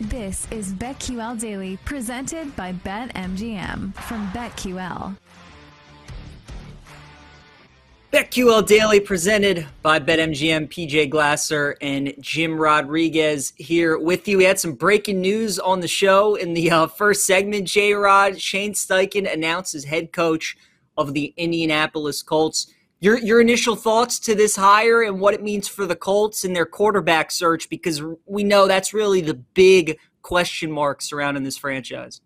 This is BetQL Daily, presented by BetMGM from BetQL. BetQL Daily, presented by BetMGM. PJ Glasser and Jim Rodriguez here with you. We had some breaking news on the show in the uh, first segment. J Rod Shane Steichen announces head coach of the Indianapolis Colts. Your your initial thoughts to this hire and what it means for the Colts and their quarterback search because we know that's really the big question mark surrounding this franchise.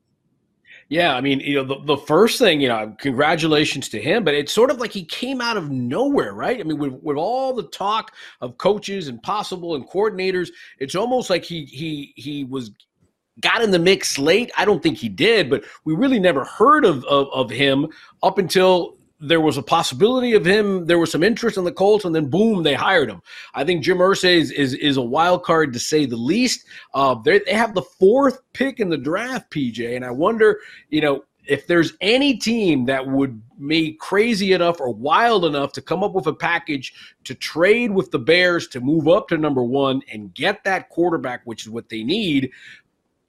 Yeah, I mean, you know, the, the first thing, you know, congratulations to him, but it's sort of like he came out of nowhere, right? I mean, with, with all the talk of coaches and possible and coordinators, it's almost like he he he was got in the mix late. I don't think he did, but we really never heard of, of, of him up until there was a possibility of him. There was some interest in the Colts, and then boom, they hired him. I think Jim Irsay is is, is a wild card to say the least. Uh, they have the fourth pick in the draft, PJ, and I wonder, you know, if there's any team that would be crazy enough or wild enough to come up with a package to trade with the Bears to move up to number one and get that quarterback, which is what they need,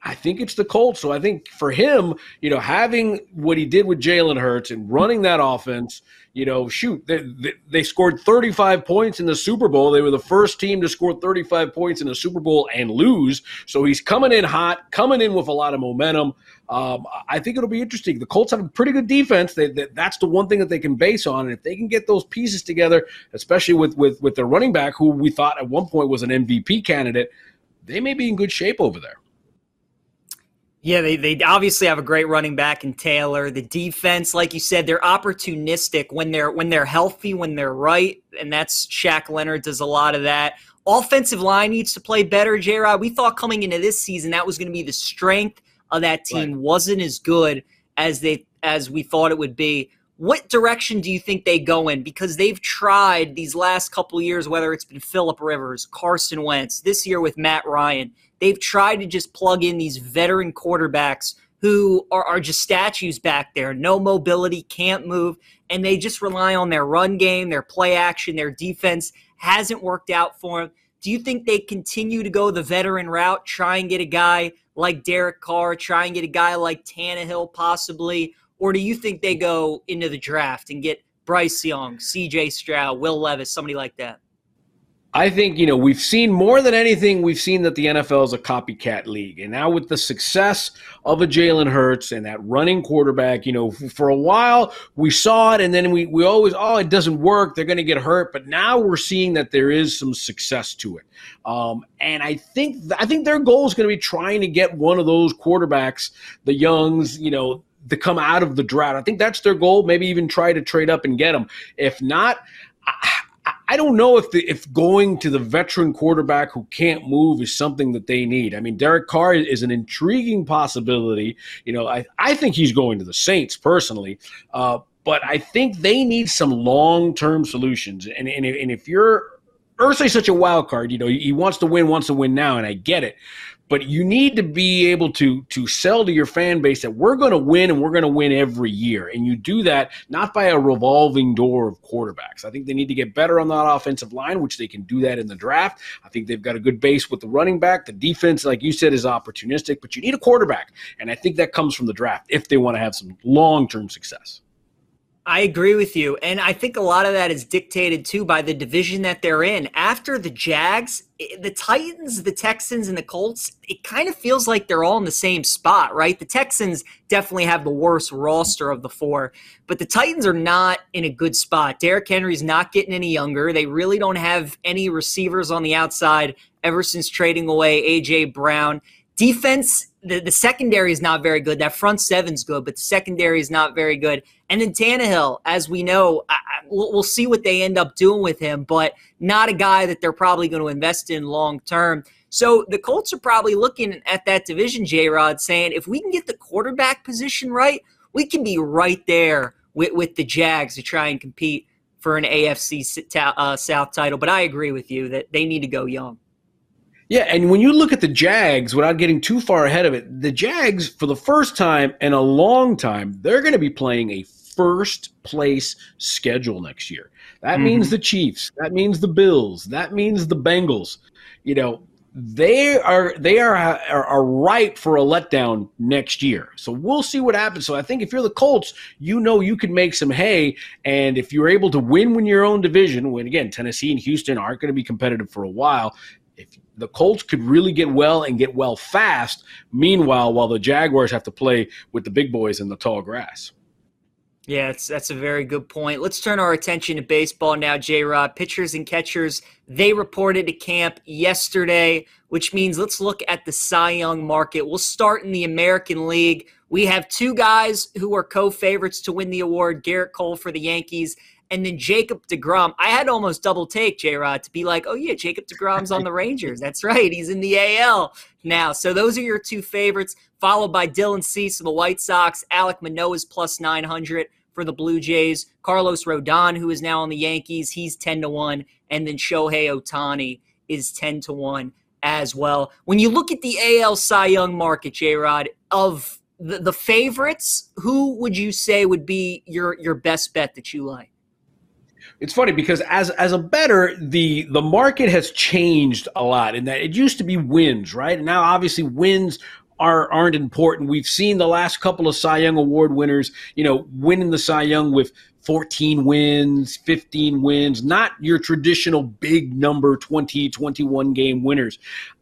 I think it's the Colts. So I think for him, you know, having what he did with Jalen Hurts and running that offense, you know, shoot, they, they, they, scored 35 points in the Super Bowl. They were the first team to score 35 points in the Super Bowl and lose. So he's coming in hot, coming in with a lot of momentum. Um, I think it'll be interesting. The Colts have a pretty good defense. They, they, that's the one thing that they can base on. And if they can get those pieces together, especially with with with their running back, who we thought at one point was an MVP candidate, they may be in good shape over there. Yeah, they, they obviously have a great running back in Taylor. The defense, like you said, they're opportunistic when they're when they're healthy, when they're right, and that's Shaq Leonard does a lot of that. Offensive line needs to play better, J Rod. We thought coming into this season that was going to be the strength of that team. Right. wasn't as good as they as we thought it would be. What direction do you think they go in? Because they've tried these last couple years, whether it's been Philip Rivers, Carson Wentz, this year with Matt Ryan They've tried to just plug in these veteran quarterbacks who are, are just statues back there, no mobility, can't move, and they just rely on their run game, their play action, their defense hasn't worked out for them. Do you think they continue to go the veteran route, try and get a guy like Derek Carr, try and get a guy like Tannehill possibly? Or do you think they go into the draft and get Bryce Young, CJ Stroud, Will Levis, somebody like that? I think, you know, we've seen more than anything, we've seen that the NFL is a copycat league. And now with the success of a Jalen Hurts and that running quarterback, you know, for a while we saw it and then we, we always, oh, it doesn't work. They're going to get hurt. But now we're seeing that there is some success to it. Um, and I think, I think their goal is going to be trying to get one of those quarterbacks, the Youngs, you know, to come out of the drought. I think that's their goal. Maybe even try to trade up and get them. If not, I, I don't know if the, if going to the veteran quarterback who can't move is something that they need. I mean, Derek Carr is an intriguing possibility. You know, I, I think he's going to the Saints personally. Uh, but I think they need some long term solutions. And, and, and if you're Irsay's such a wild card, you know, he wants to win, wants to win now, and I get it but you need to be able to to sell to your fan base that we're going to win and we're going to win every year. And you do that not by a revolving door of quarterbacks. I think they need to get better on that offensive line which they can do that in the draft. I think they've got a good base with the running back. The defense like you said is opportunistic but you need a quarterback. And i think that comes from the draft if they want to have some long-term success I agree with you. And I think a lot of that is dictated too by the division that they're in. After the Jags, the Titans, the Texans, and the Colts, it kind of feels like they're all in the same spot, right? The Texans definitely have the worst roster of the four, but the Titans are not in a good spot. Derrick Henry's not getting any younger. They really don't have any receivers on the outside ever since trading away A.J. Brown. Defense the, the secondary is not very good. That front seven's good, but the secondary is not very good. And then Tannehill, as we know, I, we'll, we'll see what they end up doing with him, but not a guy that they're probably going to invest in long term. So the Colts are probably looking at that division, J Rod, saying if we can get the quarterback position right, we can be right there with, with the Jags to try and compete for an AFC uh, South title. But I agree with you that they need to go young. Yeah, and when you look at the Jags, without getting too far ahead of it, the Jags, for the first time in a long time, they're going to be playing a first place schedule next year. That mm-hmm. means the Chiefs. That means the Bills. That means the Bengals. You know, they are they are, are are ripe for a letdown next year. So we'll see what happens. So I think if you're the Colts, you know you can make some hay, and if you're able to win when your own division, when again Tennessee and Houston aren't going to be competitive for a while, if the Colts could really get well and get well fast, meanwhile, while the Jaguars have to play with the big boys in the tall grass. Yeah, that's a very good point. Let's turn our attention to baseball now, J Rod. Pitchers and catchers, they reported to camp yesterday, which means let's look at the Cy Young market. We'll start in the American League. We have two guys who are co favorites to win the award Gerrit Cole for the Yankees and then Jacob DeGrom. I had almost double take, J Rod, to be like, oh, yeah, Jacob DeGrom's on the Rangers. That's right. He's in the AL now. So those are your two favorites, followed by Dylan Cease of the White Sox. Alek Manoah is plus 900 for the Blue Jays. Carlos Rodon, who is now on the Yankees, he's 10 to 1. And then Shohei Ohtani is 10 to 1 as well. When you look at the AL Cy Young market, J Rod, of the, the favorites, who would you say would be your, your best bet that you like? It's funny because as as a better the the market has changed a lot in that it used to be wins right? And now obviously wins are aren't important. We've seen the last couple of cy young award winners you know winning the cy young with 14 wins 15 wins not your traditional big number 20 21 game winners.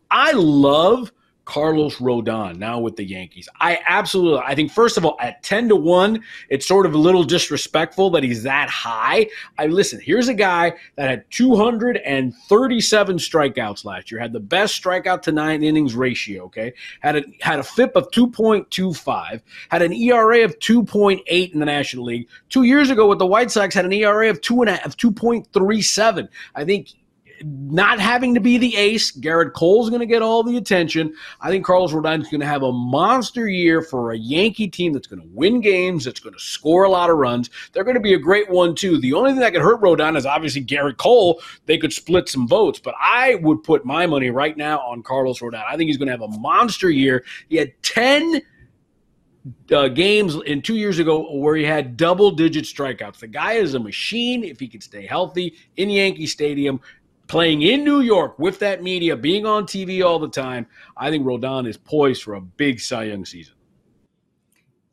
I love Carlos Rodon now with the Yankees. I absolutely, I think first of all, at 10 to 1, it's sort of a little disrespectful that he's that high. I listen, here's a guy that had 237 strikeouts last year, had the best strikeout to nine innings ratio, okay? Had a had a FIP of 2.25, had an ERA of 2.8 in the National League. Two years ago with the White Sox had an ERA of two and a, of 2.37. I think not having to be the ace, Gerrit Cole's going to get all the attention. I think Carlos Rodon is going to have a monster year for a Yankee team that's going to win games, that's going to score a lot of runs. They're going to be a great one, too. The only thing that could hurt Rodon is obviously Gerrit Cole. They could split some votes, but I would put my money right now on Carlos Rodon. I think he's going to have a monster year. He had 10 uh, games in two years ago where he had double digit strikeouts. The guy is a machine if he can stay healthy in Yankee Stadium playing in New York with that media, being on TV all the time, I think Rodon is poised for a big Cy Young season.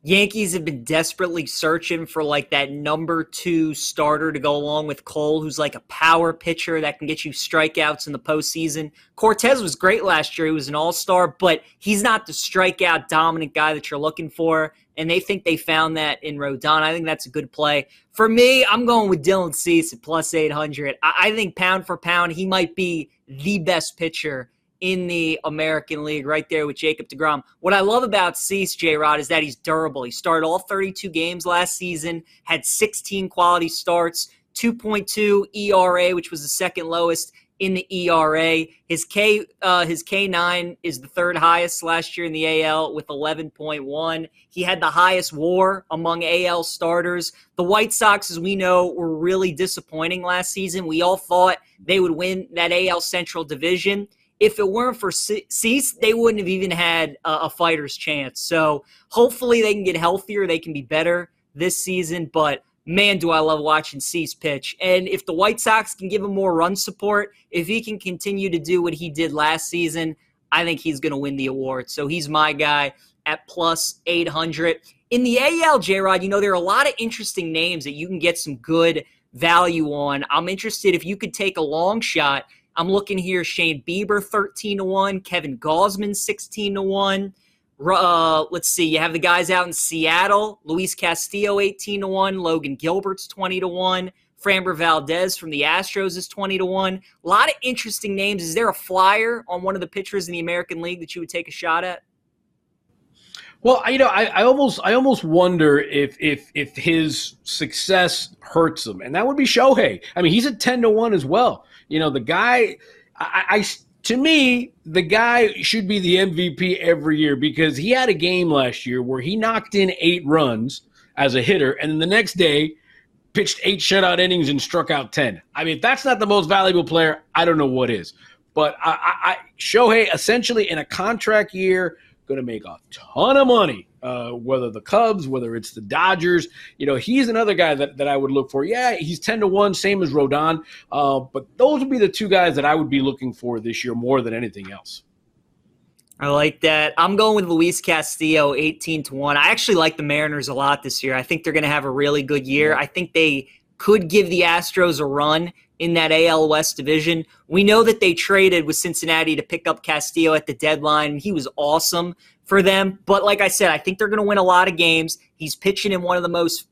Yankees have been desperately searching for like that number two starter to go along with Cole, who's like a power pitcher that can get you strikeouts in the postseason. Cortes was great last year. He was an all star, but he's not the strikeout dominant guy that you're looking for. And they think they found that in Rodon. I think that's a good play. For me, I'm going with Dylan Cease at plus 800. I think pound for pound, he might be the best pitcher in the American League right there with Jacob DeGrom. What I love about Cease, J Rod, is that he's durable. He started all 32 games last season, had 16 quality starts, 2.2 ERA, which was the second lowest in the ERA. His K uh, his K9 is the third highest last year in the AL with 11.1. He had the highest WAR among AL starters. The White Sox, as we know, were really disappointing last season. We all thought they would win that AL Central division if it weren't for Cease, they wouldn't have even had a, a, fighter's chance. So hopefully they can get healthier. They can be better this season. But man, do I love watching Cease pitch. And if the White Sox can give him more run support, if he can continue to do what he did last season, I think he's going to win the award. So he's my guy at plus 800. In the AL, J Rod, you know, there are a lot of interesting names that you can get some good value on. I'm interested if you could take a long shot. I'm looking here Shane Bieber 13 to 1, Kevin Gausman 16 to 1. Uh, let's see, you have the guys out in Seattle, Luis Castillo 18 to 1, Logan Gilbert's 20 to 1. Framber Valdez from the Astros is 20 to 1. A lot of interesting names. Is there a flyer on one of the pitchers in the American League that you would take a shot at? Well, you know, I, I, almost, I almost wonder if if if his success hurts him, and that would be Shohei. I mean, he's at ten to one as well. You know, the guy, I, I to me, the guy should be the MVP every year because he had a game last year where he knocked in eight runs as a hitter, and then the next day pitched eight shutout innings and struck out ten. I mean, if that's not the most valuable player, I don't know what is. But I, I, I Shohei essentially in a contract year going to make a ton of money. Uh, whether the Cubs, whether it's the Dodgers, you know, he's another guy that, that I would look for. Yeah, he's 10 to 1, same as Rodon. Uh, but those would be the two guys that I would be looking for this year more than anything else. I like that. I'm going with Luis Castillo, 18 to 1. I actually like the Mariners a lot this year. I think they're going to have a really good year. I think they could give the Astros a run in that AL West division. We know that they traded with Cincinnati to pick up Castillo at the deadline. He was awesome for them. But like I said, I think they're going to win a lot of games. He's pitching in one of the most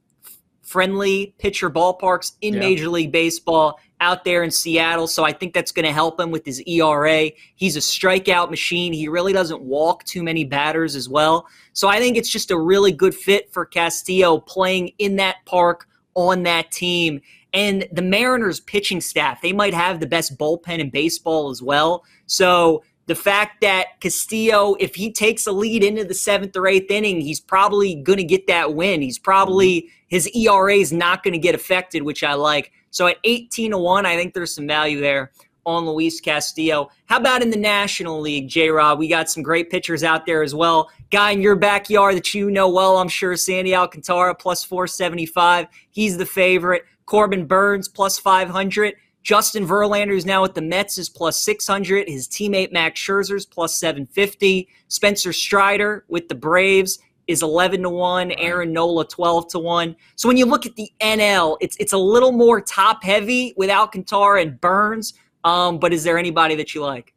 friendly pitcher ballparks in yeah. Major League Baseball out there in Seattle. So I think that's going to help him with his ERA. He's a strikeout machine. He really doesn't walk too many batters as well. So I think it's just a really good fit for Castillo playing in that park on that team. And the Mariners pitching staff, they might have the best bullpen in baseball as well. So the fact that Castillo, if he takes a lead into the seventh or eighth inning, he's probably going to get that win. He's probably, his ERA is not going to get affected, which I like. So at 18 to 1, I think there's some value there on Luis Castillo. How about in the National League, J Rod? We got some great pitchers out there as well. Guy in your backyard that you know well, I'm sure, Sandy Alcantara, plus 475. He's the favorite. Corbin Burnes, plus 500. Justin Verlander, who's now with the Mets, is plus 600. His teammate Max Scherzer's plus 750. Spencer Strider with the Braves is 11 to 1. Aaron Nola 12 to 1. So when you look at the NL, it's it's a little more top heavy with Alcantara and Burnes. Um, but is there anybody that you like?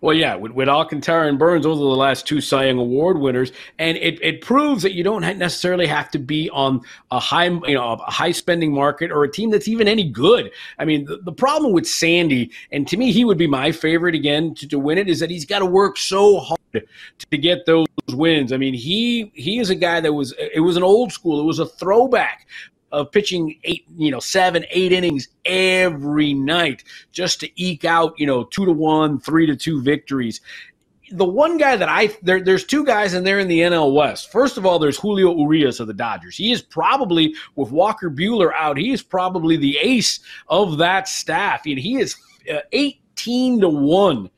Well, yeah, with, with Alcantara and Burnes, those are the last two Cy Young Award winners, and it, it proves that you don't necessarily have to be on a high you know a high spending market or a team that's even any good. I mean, the, the problem with Sandy, and to me, he would be my favorite again to, to win it, is that he's got to work so hard to get those wins. I mean, he he is a guy that was it was an old school, it was a throwback of pitching eight, you know, seven, eight innings every night just to eke out, you know, two to one, three to two victories. The one guy that I there, there's two guys and they're in the NL West. First of all, there's Julio Urias of the Dodgers. He is probably with Walker Buehler out, he is probably the ace of that staff. And he is uh, 18 to one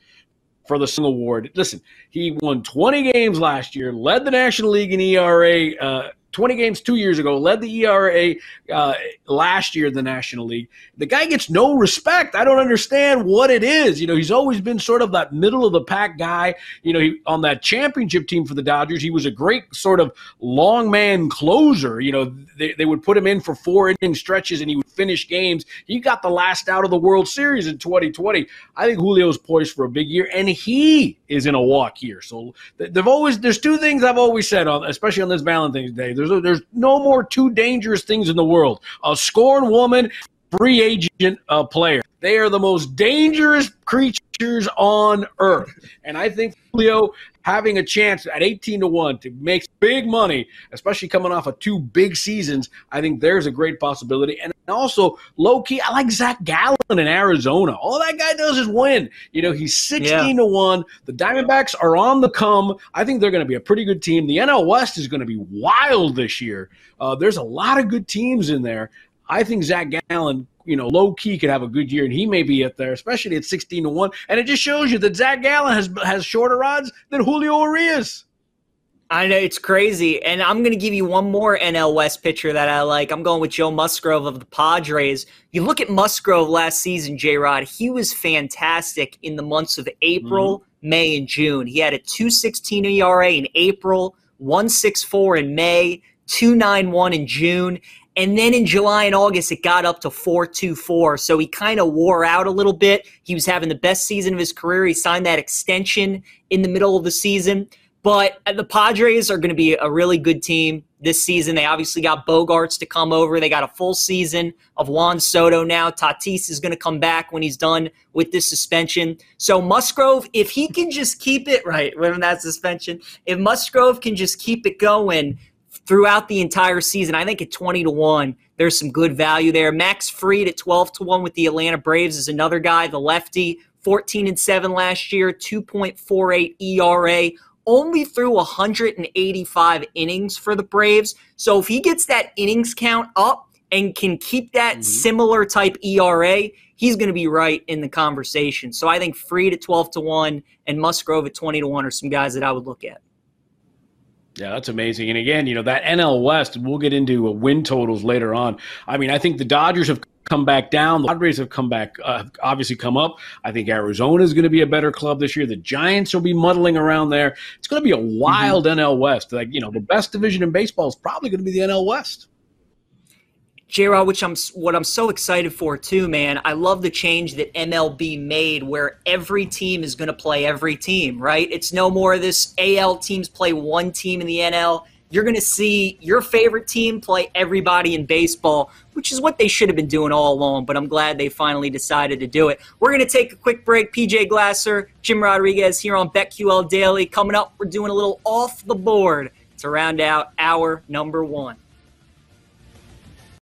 for the Young Award. Listen, he won 20 games last year, led the National League in ERA uh, 20 games two years ago, led the ERA uh, last year in the National League. The guy gets no respect. I don't understand what it is. You know, he's always been sort of that middle of the pack guy. You know, he, on that championship team for the Dodgers, he was a great sort of long man closer. You know, they, they would put him in for four inning stretches and he would finish games. He got the last out of the World Series in 2020. I think Julio's poised for a big year, and he is in a walk here. So they've always, there's two things I've always said, on, especially on this Valentine's Day. There's there's no more two dangerous things in the world: a scorned woman, free agent uh, player. They are the most dangerous creatures on earth. And I think Julio having a chance at 18 to 1 to make big money, especially coming off of two big seasons, I think there's a great possibility. And also, low key, I like Zach Gallen in Arizona. All that guy does is win. You know, he's 16 yeah. to 1. The Diamondbacks are on the come. I think they're going to be a pretty good team. The NL West is going to be wild this year. Uh, there's a lot of good teams in there. I think Zach Gallen, you know, low key could have a good year, and he may be up there, especially at sixteen to one. And it just shows you that Zach Gallen has has shorter odds than Julio Urias. I know it's crazy, and I'm going to give you one more NL West pitcher that I like. I'm going with Joe Musgrove of the Padres. You look at Musgrove last season, J. Rod. He was fantastic in the months of April, mm-hmm. May, and June. He had a 2.16 ERA in April, 164 in May, 291 in June. And then in July and August, it got up to 424. So he kind of wore out a little bit. He was having the best season of his career. He signed that extension in the middle of the season. But uh, the Padres are going to be a really good team this season. They obviously got Bogaerts to come over. They got a full season of Juan Soto now. Tatis is going to come back when he's done with this suspension. So Musgrove, if he can just keep it right when that suspension, if Musgrove can just keep it going, throughout the entire season. I think at 20 to 1, there's some good value there. Max Fried at 12 to 1 with the Atlanta Braves is another guy, the lefty, 14 and 7 last year, 2.48 ERA, only threw 185 innings for the Braves. So if he gets that innings count up and can keep that mm-hmm. similar type ERA, he's going to be right in the conversation. So I think Fried at 12 to 1 and Musgrove at 20 to 1 are some guys that I would look at. Yeah, that's amazing. And again, you know, that NL West, we'll get into win totals later on. I mean, I think the Dodgers have come back down. The Padres have come back, uh, obviously come up. I think Arizona is going to be a better club this year. The Giants will be muddling around there. It's going to be a wild mm-hmm. NL West. Like, you know, the best division in baseball is probably going to be the NL West. J Rod, which I'm what I'm so excited for too, man. I love the change that MLB made where every team is going to play every team, right? It's no more of this AL teams play one team in the NL. You're going to see your favorite team play everybody in baseball, which is what they should have been doing all along, but I'm glad they finally decided to do it. We're going to take a quick break. PJ Glasser, Jim Rodriguez here on BetQL Daily. Coming up, we're doing a little off the board to round out our number one.